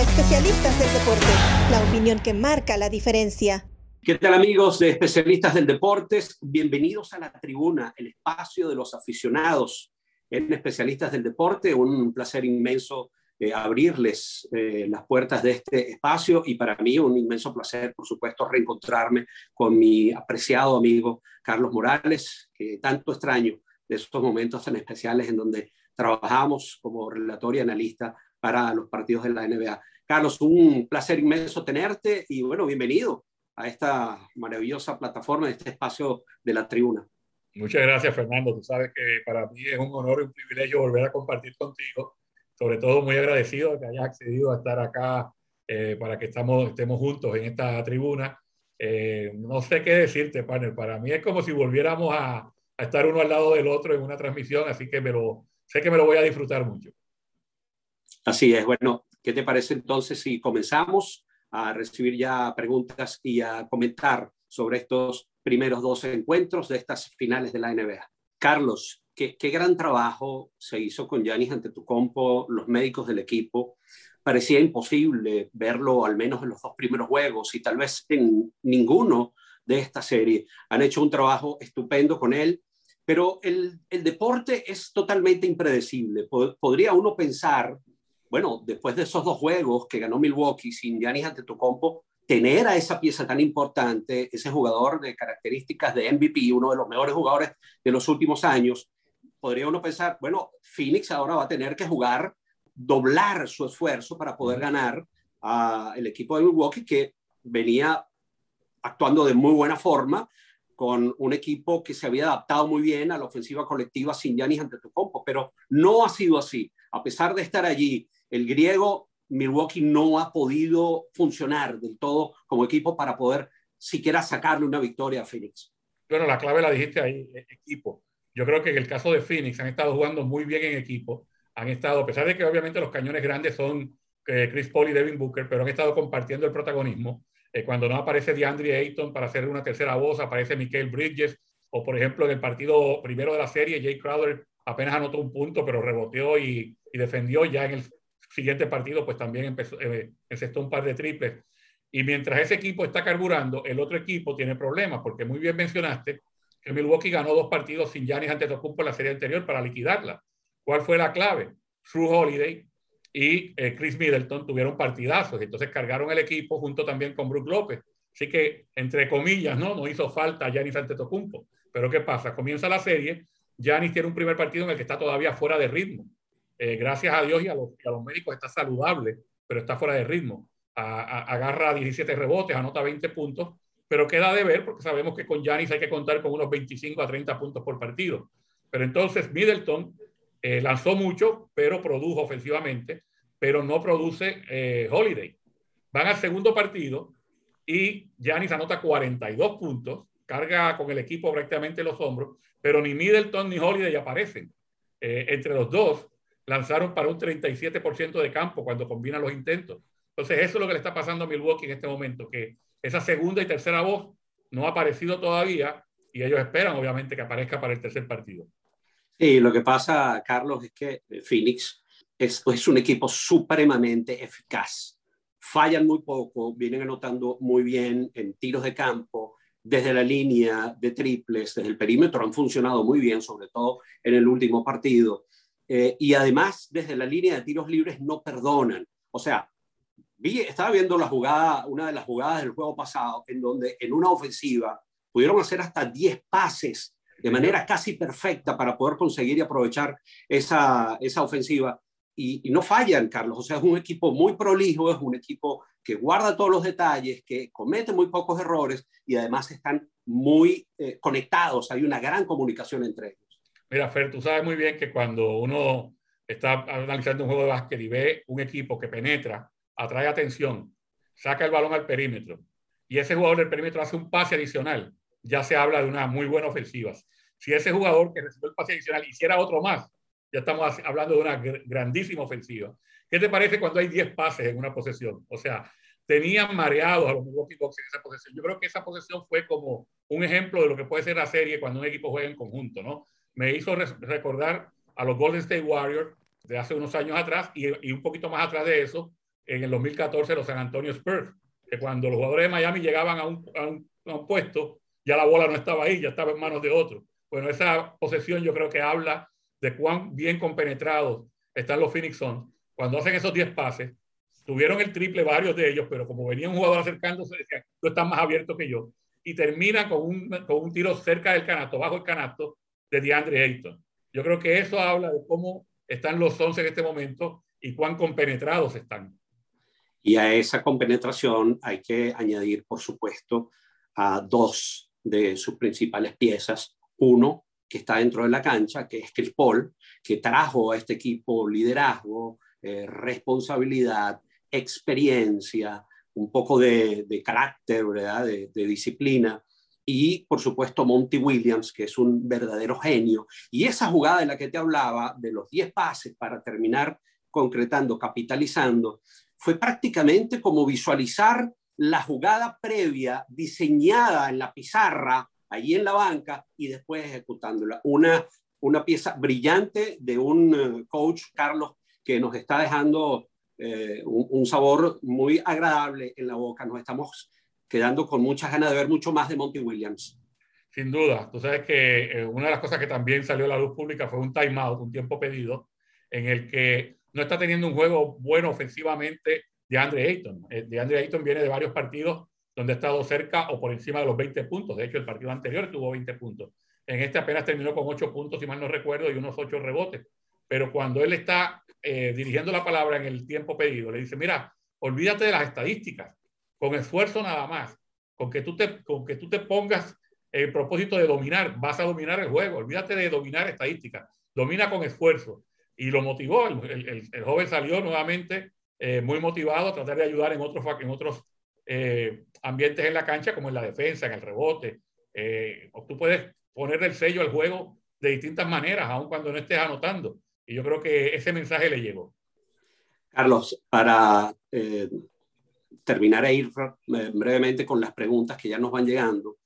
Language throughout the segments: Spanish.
Especialistas del Deporte, la opinión que marca la diferencia. ¿Qué tal amigos de Especialistas del Deporte? Bienvenidos a la tribuna, el espacio de los aficionados en Especialistas del Deporte. Un placer inmenso eh, abrirles eh, las puertas de este espacio y para mí un inmenso placer, por supuesto, reencontrarme con mi apreciado amigo Carlos Morales, que tanto extraño de estos momentos tan especiales en donde trabajamos como relator y analista para los partidos de la NBA. Carlos, un placer inmenso tenerte y bueno, bienvenido a esta maravillosa plataforma, a este espacio de la tribuna. Muchas gracias, Fernando. Tú sabes que para mí es un honor y un privilegio volver a compartir contigo. Sobre todo muy agradecido de que hayas accedido a estar acá eh, para que estamos, estemos juntos en esta tribuna. Eh, no sé qué decirte, panel. Para mí es como si volviéramos a, a, estar uno al lado del otro en una transmisión, así que me lo, sé que me lo voy a disfrutar mucho. Así es. Bueno, ¿qué te parece entonces si comenzamos a recibir ya preguntas y a comentar sobre estos primeros dos encuentros de estas finales de la NBA? Carlos, qué, qué gran trabajo se hizo con Yanis ante tu compo, los médicos del equipo. Parecía imposible verlo al menos en los dos primeros juegos y tal vez en ninguno de esta serie. Han hecho un trabajo estupendo con él, pero el, el deporte es totalmente impredecible. Podría uno pensar bueno, después de esos dos juegos que ganó Milwaukee sin Giannis Antetokounmpo, tener a esa pieza tan importante, ese jugador de características de MVP, uno de los mejores jugadores de los últimos años, podría uno pensar, bueno, Phoenix ahora va a tener que jugar, doblar su esfuerzo para poder ganar al equipo de Milwaukee que venía actuando de muy buena forma con un equipo que se había adaptado muy bien a la ofensiva colectiva sin Giannis Antetokounmpo, pero no ha sido así. A pesar de estar allí el griego, Milwaukee no ha podido funcionar del todo como equipo para poder siquiera sacarle una victoria a Phoenix. Bueno, la clave la dijiste ahí, e-, equipo. Yo creo que en el caso de Phoenix han estado jugando muy bien en equipo, han estado, a pesar de que obviamente los cañones grandes son eh, Chris Paul y Devin Booker, pero han estado compartiendo el protagonismo. Eh, cuando no aparece DeAndre Ayton para hacer una tercera voz, aparece Michael Bridges, o por ejemplo en el partido primero de la serie, Jay Crowder apenas anotó un punto, pero reboteó y, y defendió ya en el siguiente partido, pues también empezó, eh, encestó un par de triples. Y mientras ese equipo está carburando, el otro equipo tiene problemas, porque muy bien mencionaste que Milwaukee ganó dos partidos sin Giannis Antetokounmpo en la serie anterior para liquidarla. ¿Cuál fue la clave? True Holiday y eh, Chris Middleton tuvieron partidazos, entonces cargaron el equipo junto también con Brook López. Así que, entre comillas, no, no hizo falta Giannis Antetokounmpo. Pero ¿qué pasa? Comienza la serie, Giannis tiene un primer partido en el que está todavía fuera de ritmo. Eh, gracias a Dios y a, los, médicos está saludable, pero está fuera de ritmo. agarra 17 rebotes, anota 20 puntos, pero queda de ver porque sabemos que con Yanis hay que contar con unos 25 a 30 puntos por partido. Pero entonces Middleton eh, lanzó mucho, pero produjo ofensivamente, pero no produce eh, Holiday. Van al segundo partido y Yanis anota 42 puntos, carga con el equipo prácticamente los hombros, pero ni Middleton ni Holiday aparecen. entre los dos lanzaron para un 37% de campo cuando combinan los intentos. Entonces, eso es lo que le está pasando a Milwaukee en este momento, que esa segunda y tercera voz no ha aparecido todavía y ellos esperan, obviamente, que aparezca para el tercer partido. Sí, lo que pasa, Carlos, es que Phoenix es, es un equipo supremamente eficaz. Fallan muy poco, vienen anotando muy bien en tiros de campo, desde la línea de triples, desde el perímetro, han funcionado muy bien, sobre todo en el último partido. Eh, y además, desde la línea de tiros libres no perdonan. O sea, vi, estaba viendo la jugada, una de las jugadas del juego pasado, en donde en una ofensiva pudieron hacer hasta 10 pases de manera casi perfecta para poder conseguir y aprovechar esa, esa ofensiva. Y, no fallan, Carlos. O sea, es un equipo muy prolijo, es un equipo que guarda todos los detalles, que comete muy pocos errores y además están muy eh, conectados. Hay una gran comunicación entre ellos. Mira, Fer, tú sabes muy bien que cuando uno está analizando un juego de básquet y ve un equipo que penetra, atrae atención, saca el balón al perímetro y ese jugador del perímetro hace un pase adicional, ya se habla de una muy buena ofensiva. Si ese jugador que recibió el pase adicional hiciera otro más, ya estamos hablando de una grandísima ofensiva. ¿Qué te parece cuando hay 10 pases en una posesión? O sea, tenían mareados a los Milwaukee Bucks en esa posesión. Yo creo que esa posesión fue como un ejemplo de lo que puede ser la serie cuando un equipo juega en conjunto, ¿no? Me hizo recordar a los Golden State Warriors de hace unos años atrás y, un poquito más atrás de eso, en el 2014 los San Antonio Spurs, que cuando los jugadores de Miami llegaban a un, a un, puesto, ya la bola no estaba ahí, ya estaba en manos de otro. Bueno, esa posesión yo creo que habla de cuán bien compenetrados están los Phoenix Suns. Cuando hacen esos 10 pases, tuvieron el triple varios de ellos, pero como venía un jugador acercándose, decían, tú estás más abierto que yo. Y termina con un, con un tiro cerca del canasto, bajo el canasto de DeAndre Ayton. Yo creo que eso habla de cómo están los 11 en este momento y cuán compenetrados están. Y a esa compenetración hay que añadir, por supuesto, a dos de sus principales piezas. Uno, que está dentro de la cancha, que es Chris Paul, que trajo a este equipo liderazgo, eh, responsabilidad, experiencia, un poco de, de carácter, ¿verdad? De, de, disciplina. Y, por supuesto, Monty Williams, que es un verdadero genio. Y esa jugada de la que te hablaba, de los 10 pases para terminar concretando, capitalizando, fue prácticamente como visualizar la jugada previa diseñada en la pizarra, allí en la banca, y después ejecutándola. Una, una pieza brillante de un eh, coach, Carlos, que nos está dejando eh, un, un, sabor muy agradable en la boca. Nos estamos quedando con muchas ganas de ver mucho más de Monty Williams. Sin duda. Tú sabes que eh, una de las cosas que también salió a la luz pública fue un timeout, un tiempo pedido, en el que no está teniendo un juego bueno ofensivamente de Andre Ayton. Eh, de Andre Ayton viene de varios partidos donde ha estado cerca o por encima de los 20 puntos. De hecho, el partido anterior tuvo 20 puntos. En este apenas terminó con 8 puntos, si mal no recuerdo, y unos 8 rebotes. Pero cuando él está eh, dirigiendo la palabra en el tiempo pedido, le dice, mira, olvídate de las estadísticas, con esfuerzo nada más, con que tú te, con que tú te pongas el propósito de dominar, vas a dominar el juego, olvídate de dominar estadísticas, domina con esfuerzo. Y lo motivó, el, el, el joven salió nuevamente eh, muy motivado a tratar de ayudar en otros, en otros eh, ambientes en la cancha, como en la defensa, en el rebote. Eh, tú puedes poner el sello al juego de distintas maneras, aun cuando no estés anotando. Y yo creo que ese mensaje le llegó. Carlos, para eh, terminar e ir brevemente con las preguntas que ya nos van llegando.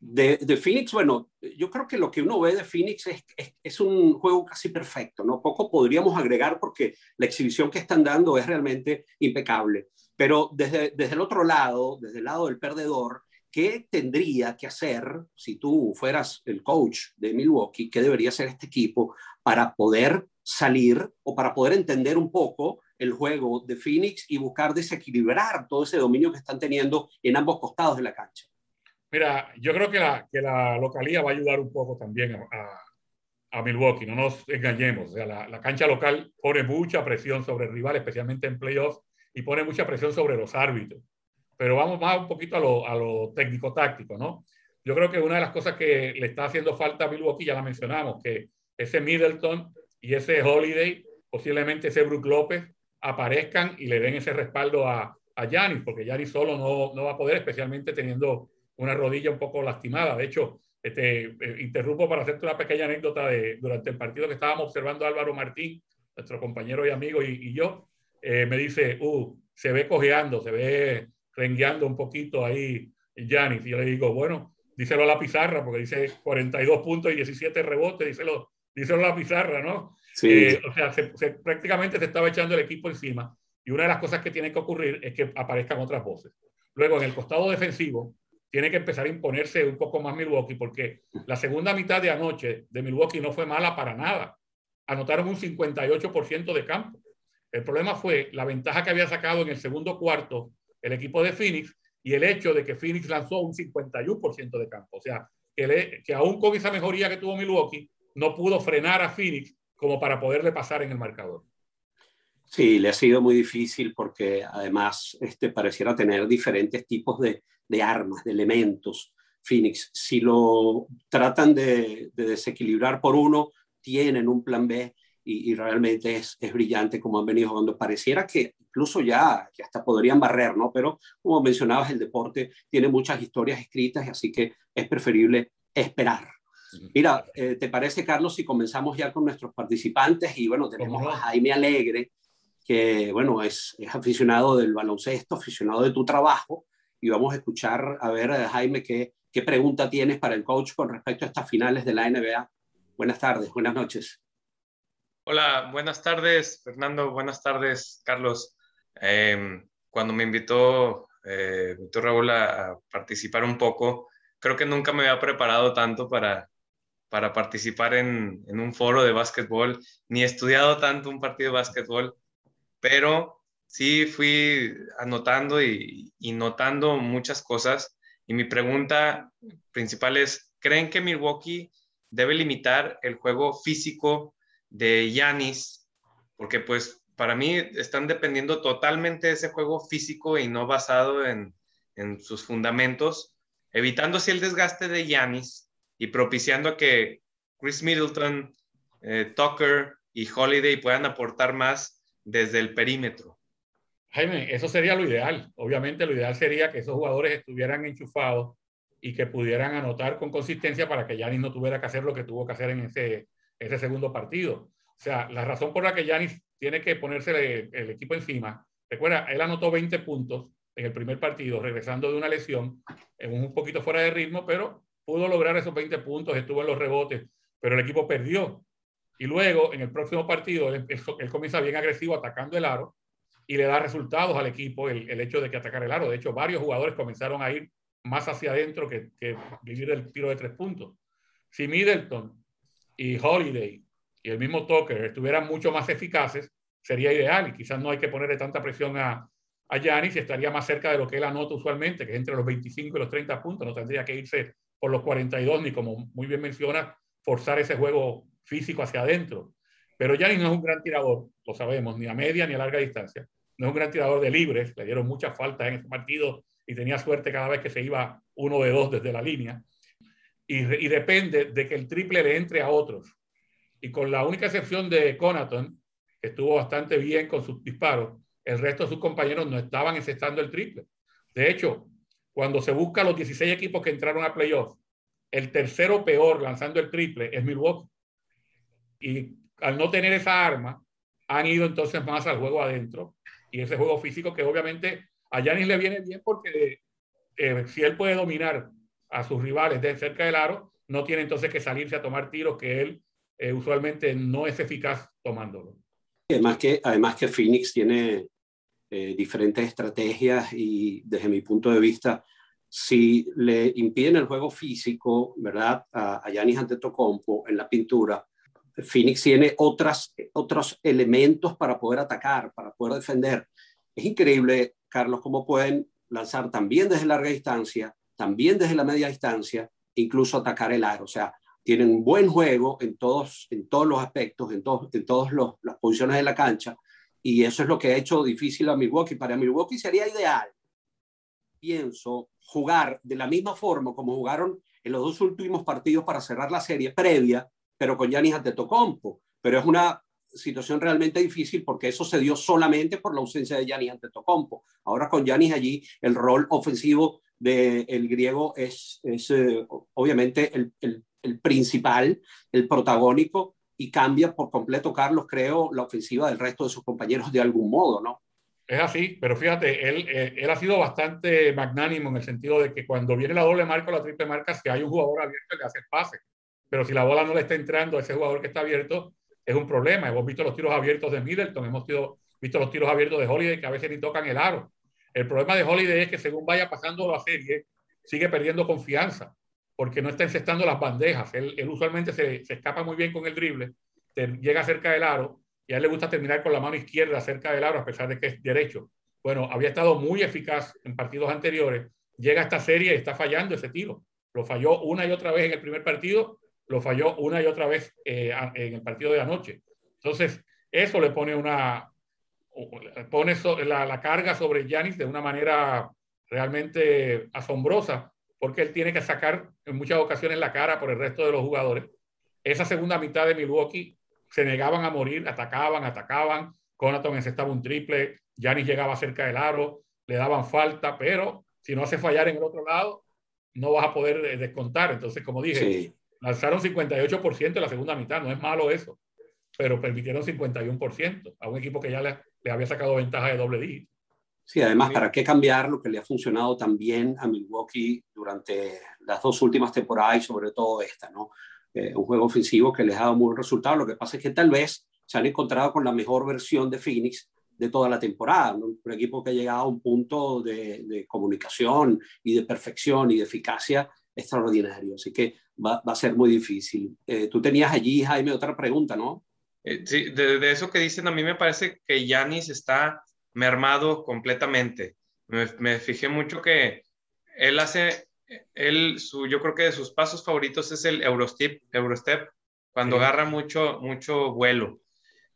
De, de, Phoenix, bueno, yo creo que lo que uno ve de Phoenix es, es, es, un juego casi perfecto, ¿no? Poco podríamos agregar porque la exhibición que están dando es realmente impecable. Pero desde, desde el otro lado, desde el lado del perdedor, ¿qué tendría que hacer si tú fueras el coach de Milwaukee? ¿Qué debería hacer este equipo para poder salir o para poder entender un poco el juego de Phoenix y buscar desequilibrar todo ese dominio que están teniendo en ambos costados de la cancha? Mira, yo creo que la, localía va a ayudar un poco también a, Milwaukee, no nos engañemos. O sea, la, la, cancha local pone mucha presión sobre el rival, especialmente en playoffs, y pone mucha presión sobre los árbitros. Pero vamos más un poquito a lo, a lo técnico-táctico, ¿no? Yo creo que una de las cosas que le está haciendo falta a Milwaukee, ya la mencionamos, que ese Middleton y ese Holiday, posiblemente ese Brook López, aparezcan y le den ese respaldo a, a Giannis, porque Giannis solo no, no va a poder, especialmente teniendo una rodilla un poco lastimada. De hecho, este, eh, interrumpo para hacerte una pequeña anécdota de durante el partido que estábamos observando Álvaro Martín, nuestro compañero y amigo, y, y yo, eh, me dice, uh, se ve cojeando, se ve rengueando un poquito ahí Yanis. Y yo le digo, bueno, díselo a la pizarra, porque dice 42 puntos y 17 rebotes, díselo, díselo a la pizarra, ¿no? Sí. Eh, o sea, se, se, prácticamente se estaba echando el equipo encima. Y una de las cosas que tiene que ocurrir es que aparezcan otras voces. Luego, en el costado defensivo, tiene que empezar a imponerse un poco más Milwaukee, porque la segunda mitad de anoche de Milwaukee no fue mala para nada. Anotaron un 58% de campo. El problema fue la ventaja que había sacado en el segundo cuarto el equipo de Phoenix y el hecho de que Phoenix lanzó un 51% de campo. O sea, que, le, que aún con esa mejoría que tuvo Milwaukee, no pudo frenar a Phoenix como para poderle pasar en el marcador. Sí, le ha sido muy difícil porque además este, pareciera tener diferentes tipos de, de armas, de elementos. Phoenix, si lo tratan de, de, desequilibrar por uno, tienen un plan B y, y realmente es, es, brillante como han venido jugando. Pareciera que incluso ya que hasta podrían barrer, ¿no? Pero como mencionabas, el deporte tiene muchas historias escritas, así que es preferible esperar. Mira, eh, ¿te parece, Carlos, si comenzamos ya con nuestros participantes? Y bueno, tenemos a Jaime Alegre, que bueno, es, es aficionado del baloncesto, aficionado de tu trabajo, y vamos a escuchar, a ver, Jaime, qué, qué pregunta tienes para el coach con respecto a estas finales de la NBA. Buenas tardes, buenas noches. Hola, buenas tardes, Fernando. Buenas tardes, Carlos. Em, cuando me invitó, eh, Raúl a, participar un poco, creo que nunca me había preparado tanto para, para participar en, en un foro de básquetbol, ni estudiado tanto un partido de básquetbol, pero sí fui anotando y, notando muchas cosas. Y mi pregunta principal es, ¿creen que Milwaukee debe limitar el juego físico de Yanis? Porque pues para mí están dependiendo totalmente de ese juego físico y no basado en, sus fundamentos, evitando así el desgaste de Yanis y propiciando que Chris Middleton, eh, Tucker y Holiday puedan aportar más desde el perímetro. Jaime, eso sería lo ideal. Obviamente lo ideal sería que esos jugadores estuvieran enchufados y que pudieran anotar con consistencia para que Yanis no tuviera que hacer lo que tuvo que hacer en ese, segundo partido. O sea, la razón por la que Yanis tiene que ponerse el, equipo encima. Recuerda, él anotó 20 puntos en el primer partido, regresando de una lesión, en un poquito fuera de ritmo, pero pudo lograr esos 20 puntos, estuvo en los rebotes, pero el equipo perdió. Y luego, en el próximo partido, él, comienza bien agresivo atacando el aro y le da resultados al equipo el, hecho de que atacar el aro. De hecho, varios jugadores comenzaron a ir más hacia adentro que, que vivir el tiro de tres puntos. Si Middleton y Holiday y el mismo Tucker estuvieran mucho más eficaces, sería ideal y quizás no hay que ponerle tanta presión a, a Giannis y estaría más cerca de lo que él anota usualmente, que es entre los 25 y los 30 puntos, no tendría que irse por los 42 ni como muy bien menciona, forzar ese juego físico hacia adentro. Pero Giannis no es un gran tirador, lo sabemos, ni a media ni a larga distancia. No es un gran tirador de libres, le dieron muchas faltas en ese partido y tenía suerte cada vez que se iba uno de dos desde la línea. Y, y depende de que el triple le entre a otros y con la única excepción de Conaton, que estuvo bastante bien con sus disparos, el resto de sus compañeros no estaban encestando el triple. De hecho, cuando se busca los 16 equipos que entraron a playoffs, el tercero peor lanzando el triple es Milwaukee. Y al no tener esa arma, han ido entonces más al juego adentro y ese juego físico que obviamente a Yanis le viene bien porque eh, si él puede dominar a sus rivales de cerca del aro, no tiene entonces que salirse a tomar tiros que él eh, usualmente no es eficaz tomándolo. Además que, además que Phoenix tiene eh, diferentes estrategias y desde mi punto de vista, si le impiden el juego físico, ¿verdad? A Yanis Antetokounmpo en la pintura, Phoenix tiene otras, otros elementos para poder atacar, para poder defender. Es increíble, Carlos, cómo pueden lanzar también desde larga distancia, también desde la media distancia, incluso atacar el aro. O sea, tienen un buen juego en todos, en todos los aspectos, en, todos, en todas las posiciones de la cancha, y eso es lo que ha hecho difícil a Milwaukee. Para Milwaukee sería ideal, pienso, jugar de la misma forma como jugaron en los dos últimos partidos para cerrar la serie previa, pero con Giannis Antetokounmpo. Pero es una situación realmente difícil porque eso se dio solamente por la ausencia de Giannis Antetokounmpo. Ahora con Giannis allí, el rol ofensivo del griego es, es eh, obviamente el, el, el principal, el protagónico, y cambia por completo, Carlos, creo, la ofensiva del resto de sus compañeros de algún modo, ¿no? Es así, pero fíjate, él, eh, él ha sido bastante magnánimo en el sentido de que cuando viene la doble marca o la triple marca, si hay un jugador abierto, le hace el pase. Pero si la bola no le está entrando a ese jugador que está abierto, es un problema. Hemos visto los tiros abiertos de Middleton, hemos visto los tiros abiertos de Holiday que a veces ni tocan el aro. El problema de Holiday es que según vaya pasando la serie, sigue perdiendo confianza porque no está encestando las bandejas. Él, usualmente se, escapa muy bien con el drible, llega cerca del aro y a él le gusta terminar con la mano izquierda cerca del aro a pesar de que es derecho. Bueno, había estado muy eficaz en partidos anteriores, llega a esta serie y está fallando ese tiro. Lo falló una y otra vez en el primer partido, lo falló una y otra vez eh, en el partido de anoche. Entonces, eso le pone una pone la, la, carga sobre Yanis de una manera realmente asombrosa porque él tiene que sacar en muchas ocasiones la cara por el resto de los jugadores. Esa segunda mitad de Milwaukee se negaban a morir, atacaban, atacaban. Conaton encestaba un triple, Giannis llegaba cerca del aro, le daban falta, pero si no hace fallar en el otro lado, no vas a poder eh, descontar. Entonces, como dije, lanzaron 58% en la segunda mitad, no es malo eso, pero permitieron 51% a un equipo que ya le, le había sacado ventaja de doble dígito. Sí, además, ¿para qué cambiar lo que le ha funcionado también a Milwaukee durante las dos últimas temporadas y sobre todo esta, ¿no? Eh, un juego ofensivo que les ha dado muy buen resultado. Lo que pasa es que tal vez se han encontrado con la mejor versión de Phoenix de toda la temporada. Un equipo que ha llegado a un punto de, comunicación y de perfección y de eficacia extraordinario. Así que va, a ser muy difícil. Eh, tú tenías allí, Jaime, otra pregunta, ¿no? Eh, sí, de, eso que dicen, a mí me parece que Yanis está mermado completamente. Me, me, fijé mucho que él hace, él, su, yo creo que de sus pasos favoritos es el Eurostep, Eurostep cuando agarra mucho, mucho vuelo.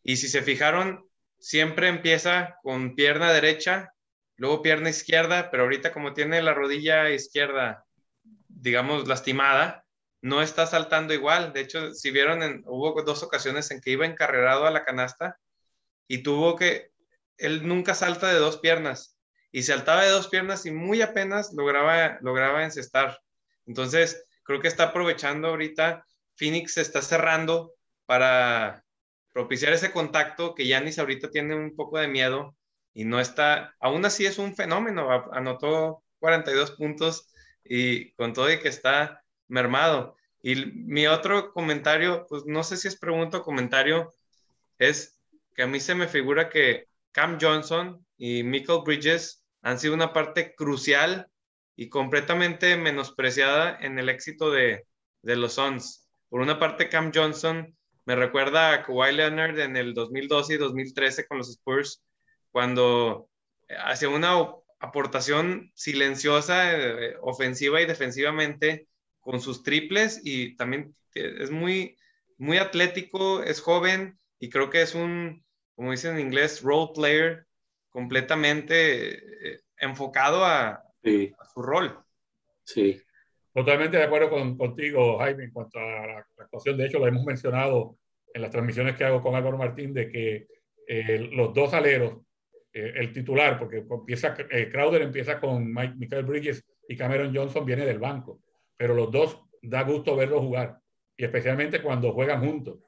Y si se fijaron, siempre empieza con pierna derecha, luego pierna izquierda, pero ahorita como tiene la rodilla izquierda, digamos, lastimada, no está saltando igual. De hecho, si vieron, hubo dos ocasiones en que iba encarrerado a la canasta y tuvo que, él nunca salta de dos piernas y saltaba de dos piernas y muy apenas lograba, lograba encestar. Entonces, creo que está aprovechando ahorita, Phoenix se está cerrando para propiciar ese contacto que Yanis ahorita tiene un poco de miedo y no está, aún así es un fenómeno, anotó 42 puntos y con todo y que está mermado. Y mi otro comentario, pues no sé si es pregunta o comentario, es que a mí se me figura que Cam Johnson y Michael Bridges han sido una parte crucial y completamente menospreciada en el éxito de, de los Suns. Por una parte, Cam Johnson me recuerda a Kawhi Leonard en el 2012 y 2013 con los Spurs, cuando hacía una aportación silenciosa, eh, ofensiva y defensivamente, con sus triples y también es muy, muy atlético, es joven y creo que es un, como dicen en inglés, role player completamente eh, enfocado a, su rol. Sí. Totalmente de acuerdo con, contigo, Jaime, en cuanto a la, actuación. De hecho, lo hemos mencionado en las transmisiones que hago con Álvaro Martín, de que eh, los dos aleros, eh, el titular, porque empieza, Crowder empieza con Mike, Michael Bridges y Cameron Johnson viene del banco, pero los dos da gusto verlos jugar, y especialmente cuando juegan juntos,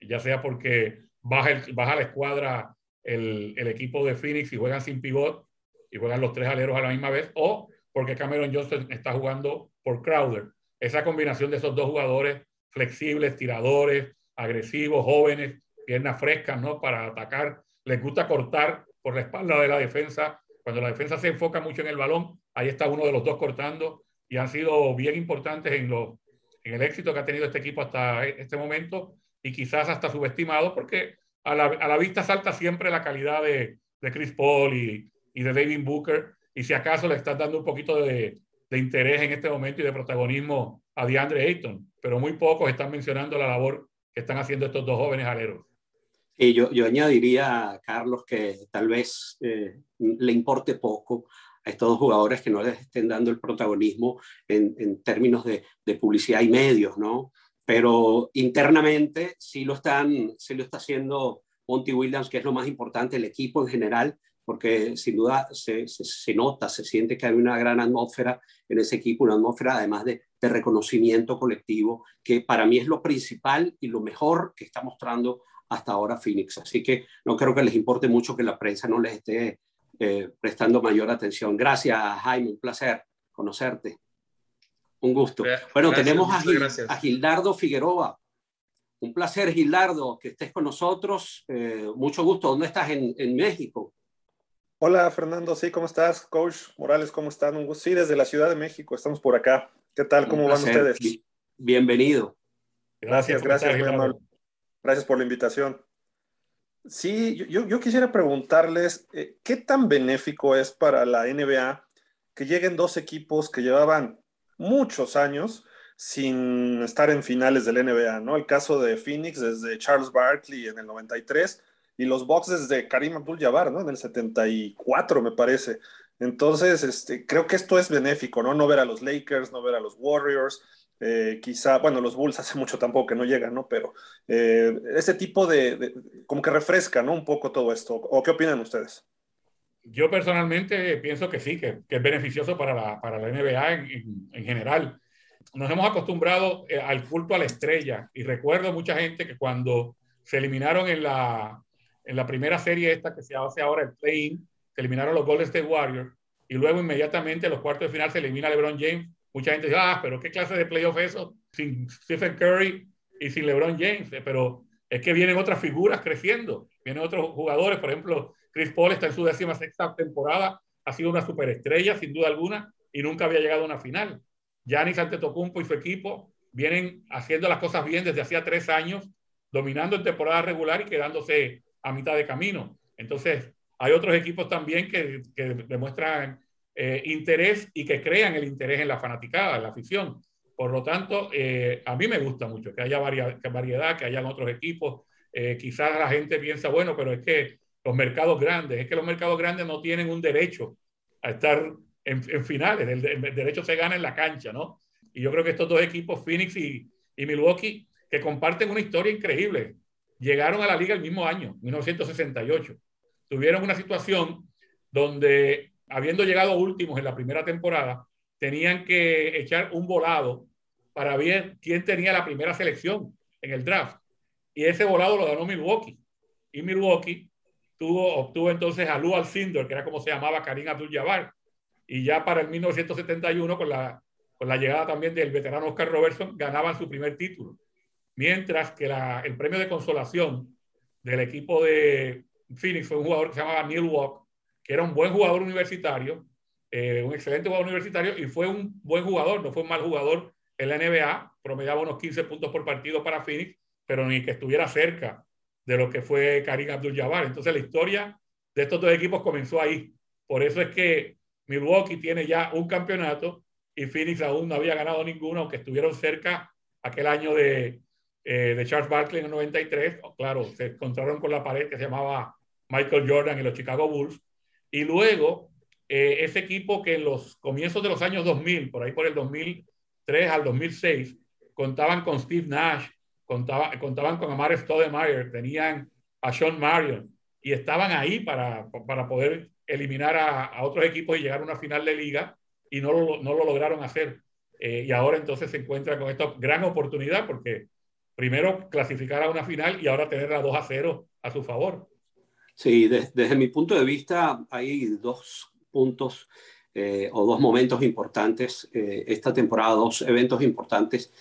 ya sea porque baja, la escuadra el, equipo de Phoenix y juegan sin pivot y juegan los tres aleros a la misma vez, o porque Cameron Johnson está jugando por Crowder. Esa combinación de esos dos jugadores flexibles, tiradores, agresivos, jóvenes, piernas frescas, ¿no? Para atacar. Les gusta cortar por la espalda de la defensa. Cuando la defensa se enfoca mucho en el balón, ahí está uno de los dos cortando y han sido bien importantes en, lo, en el éxito que ha tenido este equipo hasta este momento y quizás hasta subestimado porque a la, a la vista salta siempre la calidad de, de Chris Paul y, y de David Booker y si acaso le estás dando un poquito de, de, interés en este momento y de protagonismo a DeAndre Ayton, pero muy pocos están mencionando la labor que están haciendo estos dos jóvenes aleros. Y yo, yo añadiría, Carlos, que tal vez eh, le importe poco a estos dos jugadores que no les estén dando el protagonismo en, en términos de, de, publicidad y medios, ¿no? Pero internamente sí lo, están, sí lo está haciendo Monty Williams, que es lo más importante, el equipo en general, porque sin duda se, se, nota, se siente que hay una gran atmósfera en ese equipo, una atmósfera además de, de, reconocimiento colectivo, que para mí es lo principal y lo mejor que está mostrando hasta ahora Phoenix. Así que no creo que les importe mucho que la prensa no les esté eh, prestando mayor atención. Gracias, Jaime, un placer conocerte. Un gusto. Bueno, tenemos a, a, Gildardo Figueroa. Un placer, Gildardo, que estés con nosotros. Eh, mucho gusto. ¿Dónde estás? En, en México. Hola Fernando, sí, ¿cómo estás? Coach Morales, ¿cómo están? Un gusto. Sí, desde la Ciudad de México, estamos por acá. ¿Qué tal? ¿Cómo van ustedes? Bienvenido. Gracias, gracias, gracias, gracias por la invitación. Sí, yo, yo quisiera preguntarles, eh, ¿qué tan benéfico es para la NBA que lleguen dos equipos que llevaban muchos años sin estar en finales del NBA, ¿no? El caso de Phoenix desde Charles Barkley en el 93 y los Bucks desde Karim Abdul-Jabbar, ¿no? En el 74, me parece. Entonces, este, creo que esto es benéfico, ¿no? No ver a los Lakers, no ver a los Warriors, eh, quizá, bueno, los Bulls hace mucho tampoco que no llegan, ¿no? Pero eh, ese tipo de, como que refresca, ¿no? Un poco todo esto. ¿O qué opinan ustedes? Yo personalmente pienso que sí, que, es beneficioso para la, para la NBA en, en, en, general. Nos hemos acostumbrado eh, al culto a la estrella y recuerdo mucha gente que cuando se eliminaron en la, en la primera serie esta que se hace ahora el play-in, se eliminaron los Golden State Warriors y luego inmediatamente en los cuartos de final se elimina LeBron James. Mucha gente dice, ah, pero ¿qué clase de playoff es eso? Sin Stephen Curry y sin LeBron James. Pero es que vienen otras figuras creciendo, vienen otros jugadores, por ejemplo, Chris Paul está en su décima sexta temporada, ha sido una superestrella, sin duda alguna, y nunca había llegado a una final. Giannis Antetokounmpo y su equipo vienen haciendo las cosas bien desde hacía tres años, dominando en temporada regular y quedándose a mitad de camino. Entonces, hay otros equipos también que, demuestran eh, interés y que crean el interés en la fanaticada, en la afición. Por lo tanto, eh, a mí me gusta mucho que haya variedad, que hayan otros equipos. Eh, quizás la gente piensa, bueno, pero es que los mercados grandes, es que los mercados grandes no tienen un derecho a estar en, finales, el, derecho se gana en la cancha, ¿no? Y yo creo que estos dos equipos, Phoenix y, y Milwaukee, que comparten una historia increíble, llegaron a la liga el mismo año, 1968. Tuvieron una situación donde, habiendo llegado últimos en la primera temporada, tenían que echar un volado para ver quién tenía la primera selección en el draft. Y ese volado lo ganó Milwaukee. Y Milwaukee tuvo, obtuvo entonces a Lou Alcindor, que era como se llamaba Karim Abdul-Jabbar. Y ya para el 1971, con la, con la llegada también del veterano Oscar Robertson, ganaban su primer título. Mientras que el premio de consolación del equipo de Phoenix fue un jugador que se llamaba Neil Walk, que era un buen jugador universitario, eh, un excelente jugador universitario y fue un buen jugador, no fue un mal jugador en la NBA, promediaba unos 15 puntos por partido para Phoenix, pero ni que estuviera cerca de lo que fue Karim Abdul-Jabbar. Entonces la historia de estos dos equipos comenzó ahí. Por eso es que Milwaukee tiene ya un campeonato y Phoenix aún no había ganado ninguno, aunque estuvieron cerca aquel año de, eh, Charles Barkley en el 93. Claro, se encontraron con la pared que se llamaba Michael Jordan y los Chicago Bulls. Y luego, eh, ese equipo que en los comienzos de los años 2000, por ahí por el 2003 al 2006, contaban con Steve Nash, contaba, contaban con Amar Stoudemire, tenían a Sean Marion y estaban ahí para, para poder eliminar a, a, otros equipos y llegar a una final de liga y no lo, no lo lograron hacer. Eh, y ahora entonces se encuentra con esta gran oportunidad porque primero clasificar a una final y ahora tener a 2 a 0 a su favor. Sí, desde mi punto de vista hay dos puntos eh, o dos momentos importantes eh, esta temporada, dos eventos importantes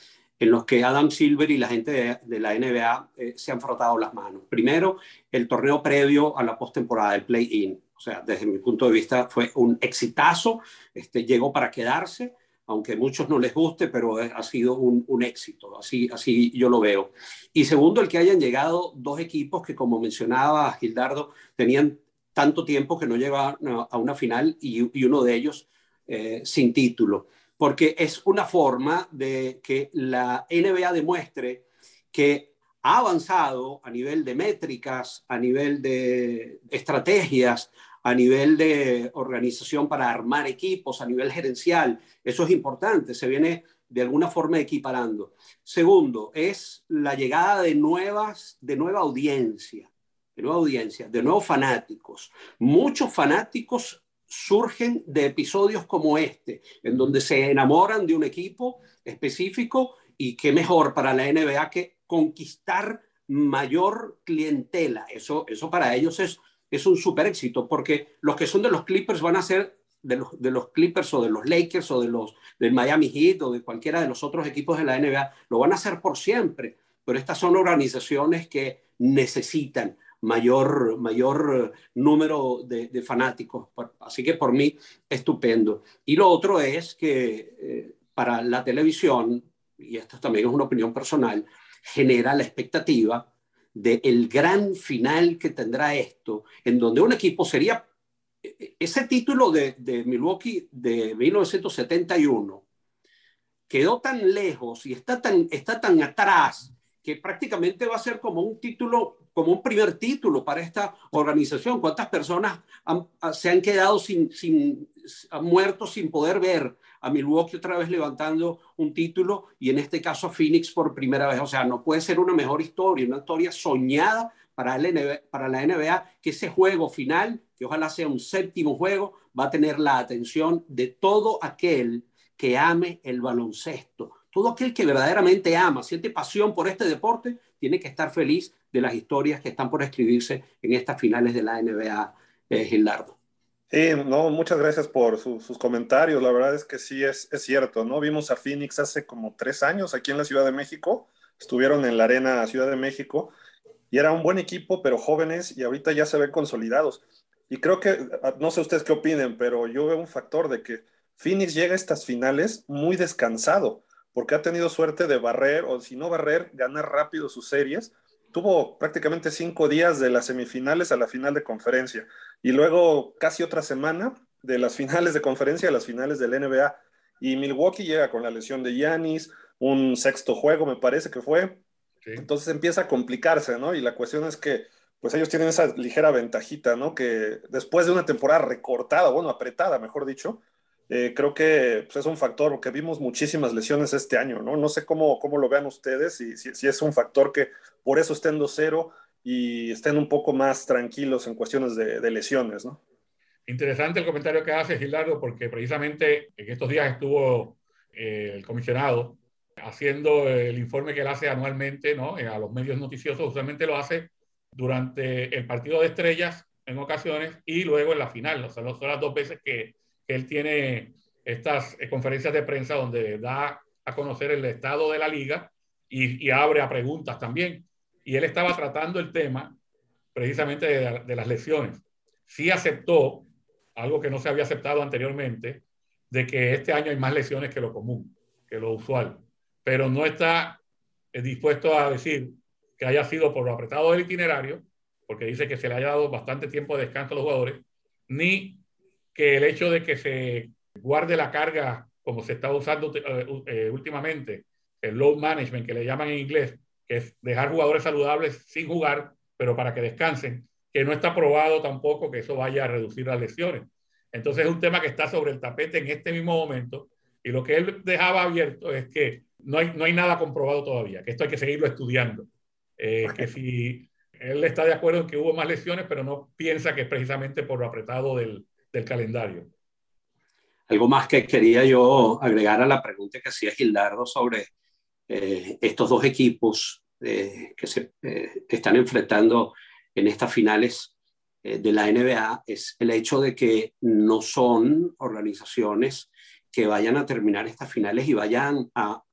en los que Adam Silver y la gente de, la NBA eh, se han frotado las manos. Primero, el torneo previo a la postemporada, el play-in. O sea, desde mi punto de vista fue un exitazo, este, llegó para quedarse aunque a muchos no les guste, pero ha sido un, un, éxito, así, así yo lo veo. Y segundo, el que hayan llegado dos equipos que, como mencionaba Gildardo, tenían tanto tiempo que no llegaban a una final y, y uno de ellos eh, sin título, porque es una forma de que la NBA demuestre que ha avanzado a nivel de métricas, a nivel de estrategias, a nivel de organización para armar equipos, a nivel gerencial. Eso es importante, se viene de alguna forma equiparando. Segundo, es la llegada de nuevas, de nueva audiencia, de nueva audiencia, de nuevos fanáticos. Muchos fanáticos surgen de episodios como este, en donde se enamoran de un equipo específico y qué mejor para la NBA que conquistar mayor clientela. Eso, eso para ellos es es un super éxito, porque los que son de los Clippers van a ser de los, de los Clippers o de los Lakers o de los del Miami Heat o de cualquiera de los otros equipos de la NBA, lo van a hacer por siempre, pero estas son organizaciones que necesitan mayor, mayor número de, fanáticos. Así que por mí, estupendo. Y lo otro es que eh, para la televisión, y esto también es una opinión personal, genera la expectativa del gran final que tendrá esto, en donde un equipo sería ese título de, Milwaukee de 1971 quedó tan lejos y está tan, está tan atrás que prácticamente va a ser como un título, como un primer título para esta organización. ¿Cuántas personas se han quedado sin, sin, han muerto sin poder ver a Milwaukee otra vez levantando un título y en este caso a Phoenix por primera vez. O sea, no puede ser una mejor historia, una historia soñada para la NBA, que ese juego final, que ojalá sea un séptimo juego, va a tener la atención de todo aquel que ame el baloncesto. Todo aquel que verdaderamente ama, siente pasión por este deporte, tiene que estar feliz de las historias que están por escribirse en estas finales de la NBA, eh, Gildardo. Sí, no, muchas gracias por sus comentarios. La verdad es que sí es, es cierto, ¿no? Vimos a Phoenix hace como tres años aquí en la Ciudad de México. Estuvieron en la Arena Ciudad de México y era un buen equipo, pero jóvenes y ahorita ya se ven consolidados. Y creo que, ah, no sé ustedes qué opinen, pero yo veo un factor de que Phoenix llega a estas finales muy descansado, porque ha tenido suerte de barrer, o si no barrer, ganar rápido sus series. Tuvo prácticamente cinco días de las semifinales a la final de conferencia y luego casi otra semana de las finales de conferencia a las finales del NBA. Y Milwaukee llega con la lesión de Yanis, un sexto juego me parece que fue. Entonces empieza a complicarse, ¿no? Y la cuestión es que pues ellos tienen esa ligera ventajita, ¿no? Que después de una temporada recortada, bueno, apretada, mejor dicho, eh, creo que pues, es un factor, porque vimos muchísimas lesiones este año, ¿no? No sé cómo, cómo lo vean ustedes, y si, si es un factor que por eso estén 2-0 y estén un poco más tranquilos en cuestiones de, de lesiones, ¿no? Interesante el comentario que hace Gilardo, porque precisamente en estos días estuvo eh, el comisionado haciendo el informe que él hace anualmente ¿no? Eh, a los medios noticiosos, usualmente lo hace durante el partido de estrellas en ocasiones y luego en la final. O sea, son las dos veces que, que él tiene estas eh, conferencias de prensa donde da a conocer el estado de la liga y, abre a preguntas también. Y él estaba tratando el tema precisamente de, de las lesiones. Sí aceptó algo que no se había aceptado anteriormente, de que este año hay más lesiones que lo común, que lo usual pero no está eh, dispuesto a decir que haya sido por lo apretado del itinerario, porque dice que se le haya dado bastante tiempo de descanso a los jugadores, ni que el hecho de que se guarde la carga como se está usando eh, eh, últimamente, el load management que le llaman en inglés, que es dejar jugadores saludables sin jugar, pero para que descansen, que no está probado tampoco que eso vaya a reducir las lesiones. Entonces es un tema que está sobre el tapete en este mismo momento y lo que él dejaba abierto es que no hay, no hay nada comprobado todavía, que esto hay que seguirlo estudiando. Eh, que si él está de acuerdo en que hubo más lesiones, pero no piensa que es precisamente por lo apretado del, del calendario. Algo más que quería yo agregar a la pregunta que hacía Gildardo sobre eh, estos dos equipos eh, que se están enfrentando en estas finales de la NBA es el hecho de que no son organizaciones que vayan a terminar estas finales y vayan a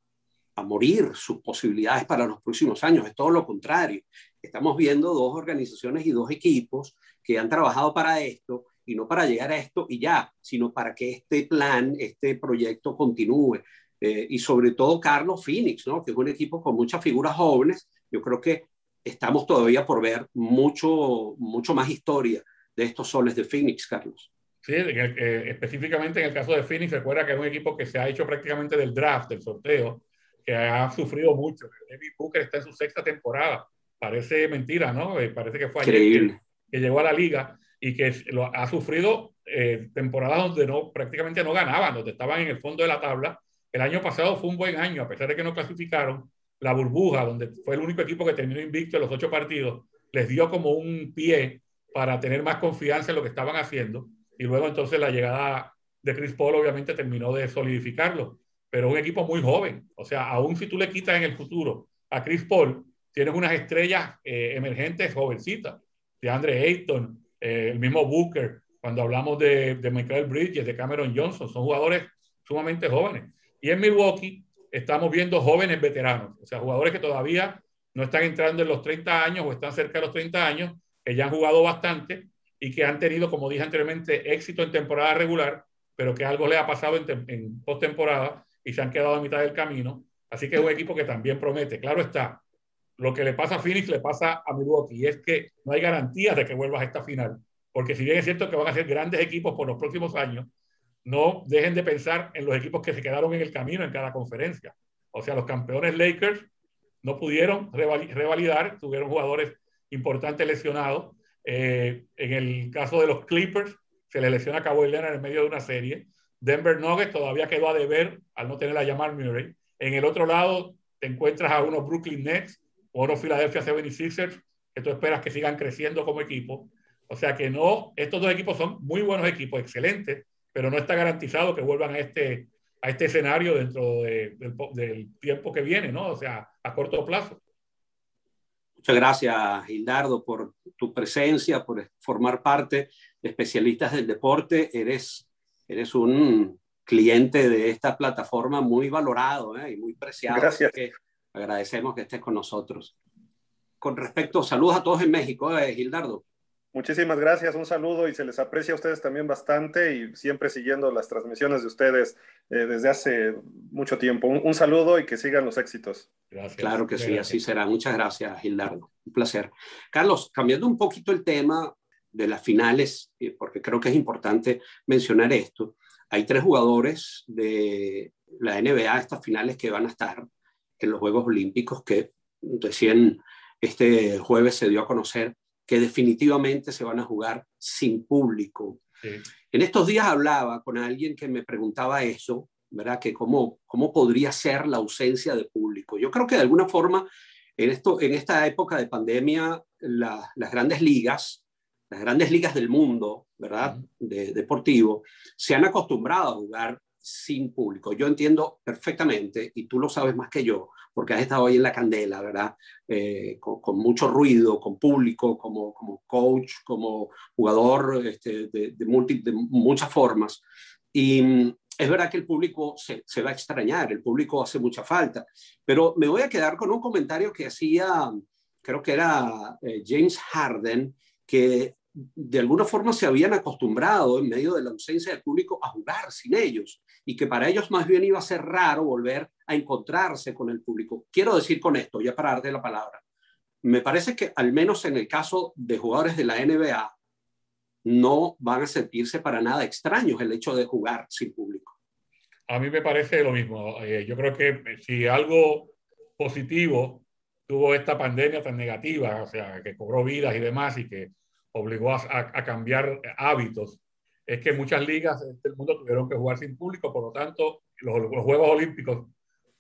a morir sus posibilidades para los próximos años. Es todo lo contrario. Estamos viendo dos organizaciones y dos equipos que han trabajado para esto y no para llegar a esto y ya, sino para que este plan, este proyecto continúe. Eh, y sobre todo Carlos Phoenix, ¿no? que es un equipo con muchas figuras jóvenes. Yo creo que estamos todavía por ver mucho, mucho más historia de estos soles de Phoenix, Carlos. Sí, eh, específicamente en el caso de Phoenix, recuerda que es un equipo que se ha hecho prácticamente del draft, del sorteo, que ha sufrido mucho. David Booker está en su sexta temporada. Parece mentira, ¿no? Eh, parece que fue ayer que, llegó a la liga y que lo, ha sufrido eh, temporadas donde no, prácticamente no ganaban, donde estaban en el fondo de la tabla. El año pasado fue un buen año, a pesar de que no clasificaron. La burbuja, donde fue el único equipo que terminó invicto en los ocho partidos, les dio como un pie para tener más confianza en lo que estaban haciendo. Y luego entonces la llegada de Chris Paul obviamente terminó de solidificarlo pero un equipo muy joven. O sea, aún si tú le quitas en el futuro a Chris Paul, tienes unas estrellas eh, emergentes jovencitas, de Andre Ayton, eh, el mismo Booker, cuando hablamos de, Michael Bridges, de Cameron Johnson, son jugadores sumamente jóvenes. Y en Milwaukee estamos viendo jóvenes veteranos, o sea, jugadores que todavía no están entrando en los 30 años o están cerca de los 30 años, que ya han jugado bastante y que han tenido, como dije anteriormente, éxito en temporada regular, pero que algo le ha pasado en, en postemporada y se han quedado a mitad del camino. Así que es un equipo que también promete. Claro está, lo que le pasa a Phoenix le pasa a Milwaukee y es que no hay garantías de que vuelvas a esta final. Porque si bien es cierto que van a ser grandes equipos por los próximos años, no dejen de pensar en los equipos que se quedaron en el camino en cada conferencia. O sea, los campeones Lakers no pudieron revalidar, tuvieron jugadores importantes lesionados. Eh, en el caso de los Clippers, se les lesiona a Kawhi Leonard en medio de una serie. Denver Nuggets todavía quedó a deber al no tener a Jamal Murray. En el otro lado te encuentras a unos Brooklyn Nets o unos Philadelphia 76ers que tú esperas que sigan creciendo como equipo. O sea que no, estos dos equipos son muy buenos equipos, excelentes, pero no está garantizado que vuelvan a este, a este escenario dentro del, del tiempo que viene, ¿no? O sea, a corto plazo. Muchas gracias, Hildardo, por tu presencia, por formar parte de especialistas del deporte. Eres eres un cliente de esta plataforma muy valorado ¿eh? y muy preciado. Gracias. Que agradecemos que estés con nosotros. Con respecto, saludos a todos en México, eh, Gildardo. Muchísimas gracias, un saludo y se les aprecia a ustedes también bastante y siempre siguiendo las transmisiones de ustedes eh, desde hace mucho tiempo. Un, saludo y que sigan los éxitos. Gracias. Claro que sí, así será. Muchas gracias, Gildardo. Un placer. Carlos, cambiando un poquito el tema de las finales, eh, porque creo que es importante mencionar esto, hay tres jugadores de la NBA, estas finales que van a estar en los Juegos Olímpicos, que recién este jueves se dio a conocer que definitivamente se van a jugar sin público. En estos días hablaba con alguien que me preguntaba eso, ¿verdad? Que cómo, cómo podría ser la ausencia de público. Yo creo que de alguna forma, en, esto, en esta época de pandemia, las grandes ligas, las grandes ligas del mundo, ¿verdad? De, deportivo, se han acostumbrado a jugar sin público. Yo entiendo perfectamente, y tú lo sabes más que yo, porque has estado ahí en la candela, ¿verdad? Eh, con, mucho ruido, con público, como, como coach, como jugador este, de, de, de, muchas formas. Y mm, es verdad que el público se, se, va a extrañar, el público hace mucha falta, pero me voy a quedar con un comentario que hacía, creo que era eh, James Harden, que de alguna forma se habían acostumbrado en medio de la ausencia del público a jugar sin ellos y que para ellos más bien iba a ser raro volver a encontrarse con el público. Quiero decir con esto, ya para darte la palabra, me parece que al menos en el caso de jugadores de la NBA, no van a sentirse para nada extraños el hecho de jugar sin público. A mí me parece lo mismo. Eh, yo creo que si algo positivo tuvo esta pandemia tan negativa, o sea, que cobró vidas y demás y que obligó a, cambiar hábitos, es que muchas ligas del mundo tuvieron que jugar sin público, por lo tanto, los, Juegos Olímpicos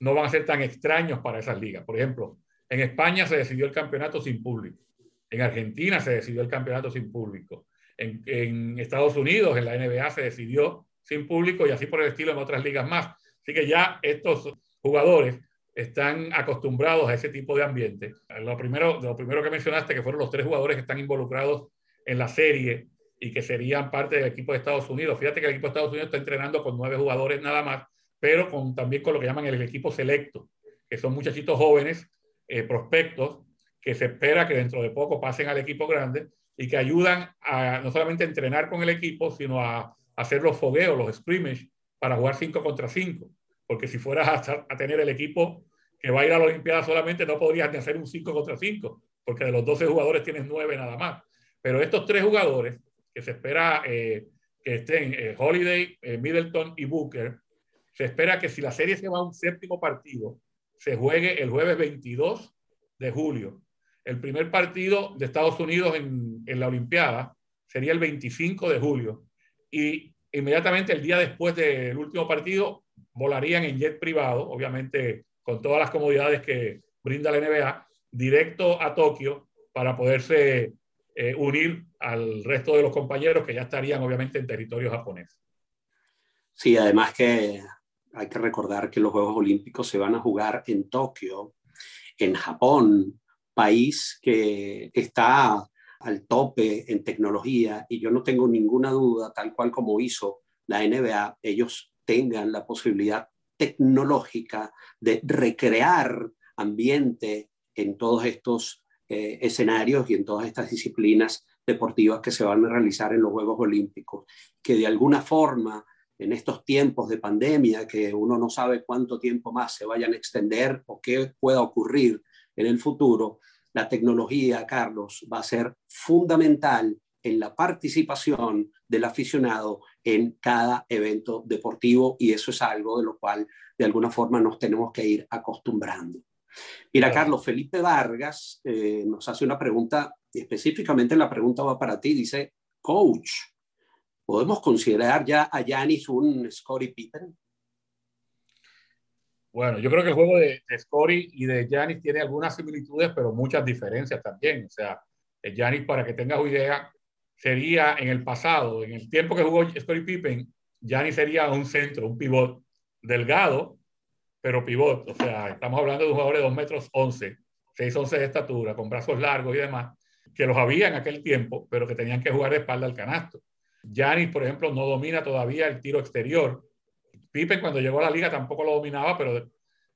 no van a ser tan extraños para esas ligas. Por ejemplo, en España se decidió el campeonato sin público, en Argentina se decidió el campeonato sin público, en, en Estados Unidos, en la NBA, se decidió sin público y así por el estilo en otras ligas más. Así que ya estos jugadores están acostumbrados a ese tipo de ambiente. Lo primero, lo primero que mencionaste, que fueron los tres jugadores que están involucrados en la serie y que serían parte del equipo de Estados Unidos. Fíjate que el equipo de Estados Unidos está entrenando con nueve jugadores nada más, pero con, también con lo que llaman el equipo selecto, que son muchachitos jóvenes, eh, prospectos, que se espera que dentro de poco pasen al equipo grande y que ayudan a no solamente entrenar con el equipo, sino a, hacer los fogueos, los scrimmage, para jugar 5 contra 5. Porque si fueras a, tener el equipo que va a ir a la Olimpiada solamente, no podrías ni hacer un 5 contra 5, porque de los 12 jugadores tienes 9 nada más. Pero estos tres jugadores, que se espera eh, que estén eh, Holiday, eh, Middleton y Booker, se espera que si la serie se va a un séptimo partido, se juegue el jueves 22 de julio. El primer partido de Estados Unidos en, en la Olimpiada sería el 25 de julio. Y inmediatamente el día después del último partido volarían en jet privado, obviamente con todas las comodidades que brinda la NBA, directo a Tokio para poderse eh, unir al resto de los compañeros que ya estarían obviamente en territorio japonés. Sí, además que hay que recordar que los Juegos Olímpicos se van a jugar en Tokio, en Japón, país que está al tope en tecnología y yo no tengo ninguna duda, tal cual como hizo la NBA, ellos tengan la posibilidad tecnológica de recrear ambiente en todos estos eh, escenarios y en todas estas disciplinas deportivas que se van a realizar en los Juegos Olímpicos, que de alguna forma en estos tiempos de pandemia, que uno no sabe cuánto tiempo más se vayan a extender o qué pueda ocurrir en el futuro, la tecnología, Carlos, va a ser fundamental en la participación del aficionado en cada evento deportivo y eso es algo de lo cual de alguna forma nos tenemos que ir acostumbrando. Mira, Carlos, Felipe Vargas eh, nos hace una pregunta, y específicamente la pregunta va para ti, dice, coach, ¿podemos considerar ya a Yanis un Scottie Pippen? Bueno, yo creo que el juego de, de y de Yanis tiene algunas similitudes, pero muchas diferencias también. O sea, Yanis, para que tengas idea, sería en el pasado, en el tiempo que jugó Scottie Pippen, Yanis sería un centro, un pivot delgado, pero pivot. O sea, estamos hablando de un jugador de 2 metros 11, 6, 11 de estatura, con brazos largos y demás, que los había en aquel tiempo, pero que tenían que jugar de espalda al canasto. Yanis, por ejemplo, no domina todavía el tiro exterior. Pippen cuando llegó a la liga tampoco lo dominaba, pero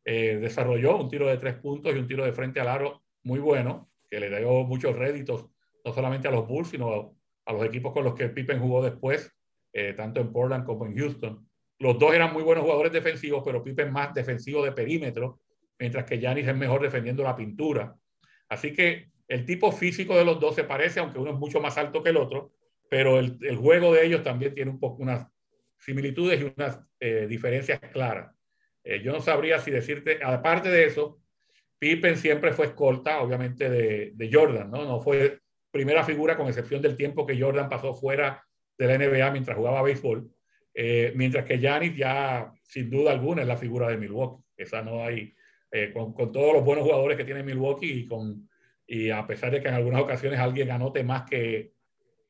eh, desarrolló un tiro de tres puntos y un tiro de frente al aro muy bueno, que le dio muchos réditos no solamente a los Bulls, sino a, los equipos con los que Pippen jugó después, eh, tanto en Portland como en Houston. Los dos eran muy buenos jugadores defensivos, pero Pippen más defensivo de perímetro, mientras que Giannis es mejor defendiendo la pintura. Así que el tipo físico de los dos se parece, aunque uno es mucho más alto que el otro, pero el, el juego de ellos también tiene un poco unas similitudes y unas eh, diferencias claras. Eh, yo no sabría si decirte, aparte de eso, Pippen siempre fue escolta, obviamente, de, de, Jordan, ¿no? No fue primera figura, con excepción del tiempo que Jordan pasó fuera de la NBA mientras jugaba béisbol, eh, mientras que Giannis ya, sin duda alguna, es la figura de Milwaukee. Esa no hay, con, con, todos los buenos jugadores que tiene Milwaukee y, con, y a pesar de que en algunas ocasiones alguien anote más que,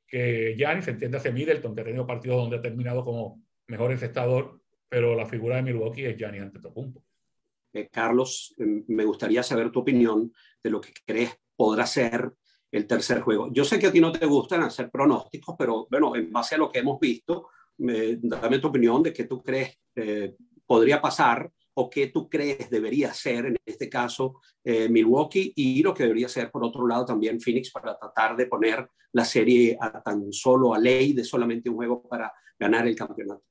que Giannis, entiéndase Middleton, que ha tenido partidos donde ha terminado como mejor encestador, pero la figura de Milwaukee es Giannis Antetokounmpo. Eh, Carlos, em, me gustaría saber tu opinión de lo que crees podrá ser el tercer juego. Yo sé que a ti no te gustan hacer pronósticos, pero bueno, en base a lo que hemos visto, dame tu opinión de qué tú crees eh, podría pasar o qué tú crees debería ser, en este caso, eh, Milwaukee y lo que debería ser, por otro lado, también Phoenix para tratar de poner la serie a tan solo a ley de solamente un juego para ganar el campeonato.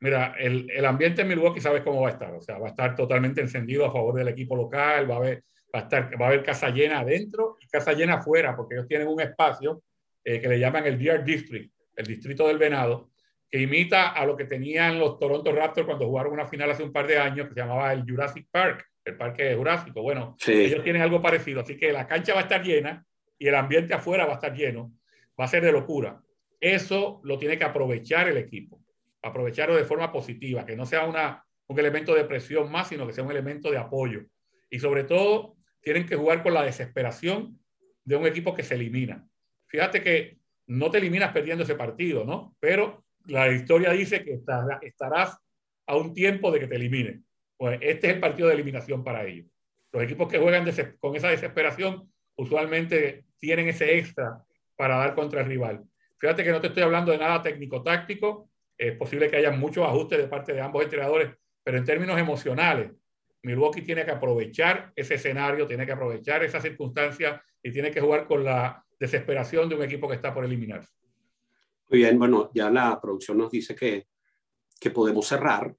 Mira, el, el, ambiente en Milwaukee sabes cómo va a estar, o sea, va a estar totalmente encendido a favor del equipo local, va a haber, va a estar, va a haber casa llena adentro y casa llena afuera, porque ellos tienen un espacio eh, que le llaman el Deer District, el distrito del venado, que imita a lo que tenían los Toronto Raptors cuando jugaron una final hace un par de años, que se llamaba el Jurassic Park, el Parque Jurásico. Bueno, sí. ellos tienen algo parecido, así que la cancha va a estar llena y el ambiente afuera va a estar lleno, va a ser de locura. Eso lo tiene que aprovechar el equipo aprovecharlo de forma positiva, que no sea una, un elemento de presión más, sino que sea un elemento de apoyo. Y sobre todo, tienen que jugar con la desesperación de un equipo que se elimina. Fíjate que no te eliminas perdiendo ese partido, ¿no? Pero la historia dice que estarás a un tiempo de que te eliminen. Pues este es el partido de eliminación para ellos. Los equipos que juegan con esa desesperación usualmente tienen ese extra para dar contra el rival. Fíjate que no te estoy hablando de nada técnico-táctico, es posible que haya muchos ajustes de parte de ambos entrenadores, pero en términos emocionales, Milwaukee tiene que aprovechar ese escenario, tiene que aprovechar esa circunstancia y tiene que jugar con la desesperación de un equipo que está por eliminarse. Muy bien, bueno, ya la producción nos dice que, que podemos cerrar,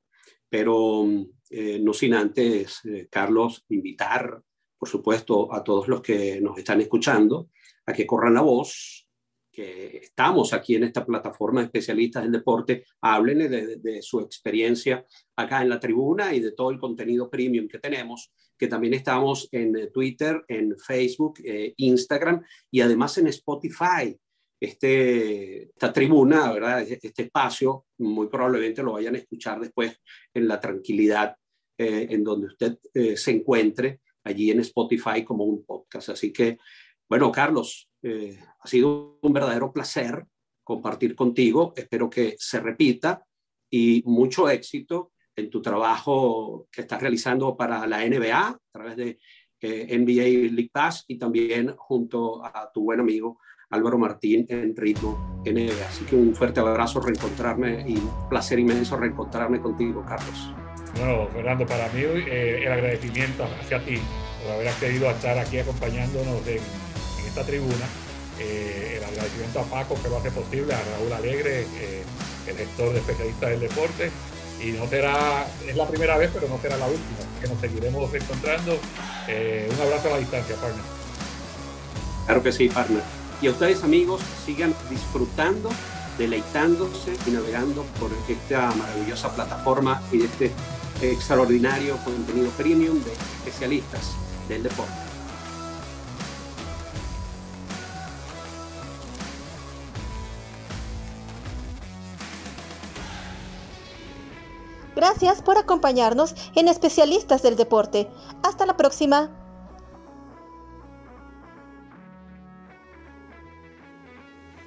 pero eh, no sin antes, eh, Carlos, invitar, por supuesto, a todos los que nos están escuchando a que corran la voz, que estamos aquí en esta plataforma de especialistas del deporte, hablen de, su experiencia acá en la tribuna y de todo el contenido premium que tenemos, que también estamos en eh, Twitter, en Facebook, Instagram y además en Spotify. Este, esta tribuna, ¿verdad? este espacio, muy probablemente lo vayan a escuchar después en la tranquilidad eh, en donde usted se encuentre allí en Spotify como un podcast. Así que, bueno, Carlos, eh, ha sido un verdadero placer compartir contigo. Espero que se repita y mucho éxito en tu trabajo que estás realizando para la NBA a través de eh, NBA League Pass y también junto a tu buen amigo Álvaro Martín en Ritmo NBA. Así que un fuerte abrazo, reencontrarme y un placer inmenso reencontrarme contigo, Carlos. Bueno, Fernando, para mí eh, el agradecimiento hacia ti por haber accedido a estar aquí acompañándonos en esta tribuna. Eh, el agradecimiento a Paco que lo hace posible, a Raúl Alegre, eh, el gestor de especialistas del deporte. Y no será, es la primera vez, pero no será la última, que nos seguiremos encontrando. Eh, un abrazo a la distancia, partner. Claro que sí, partner. Y a ustedes, amigos, sigan disfrutando, deleitándose y navegando por esta maravillosa plataforma y este extraordinario contenido premium de especialistas del deporte. Gracias por acompañarnos en Especialistas del Deporte. Hasta la próxima.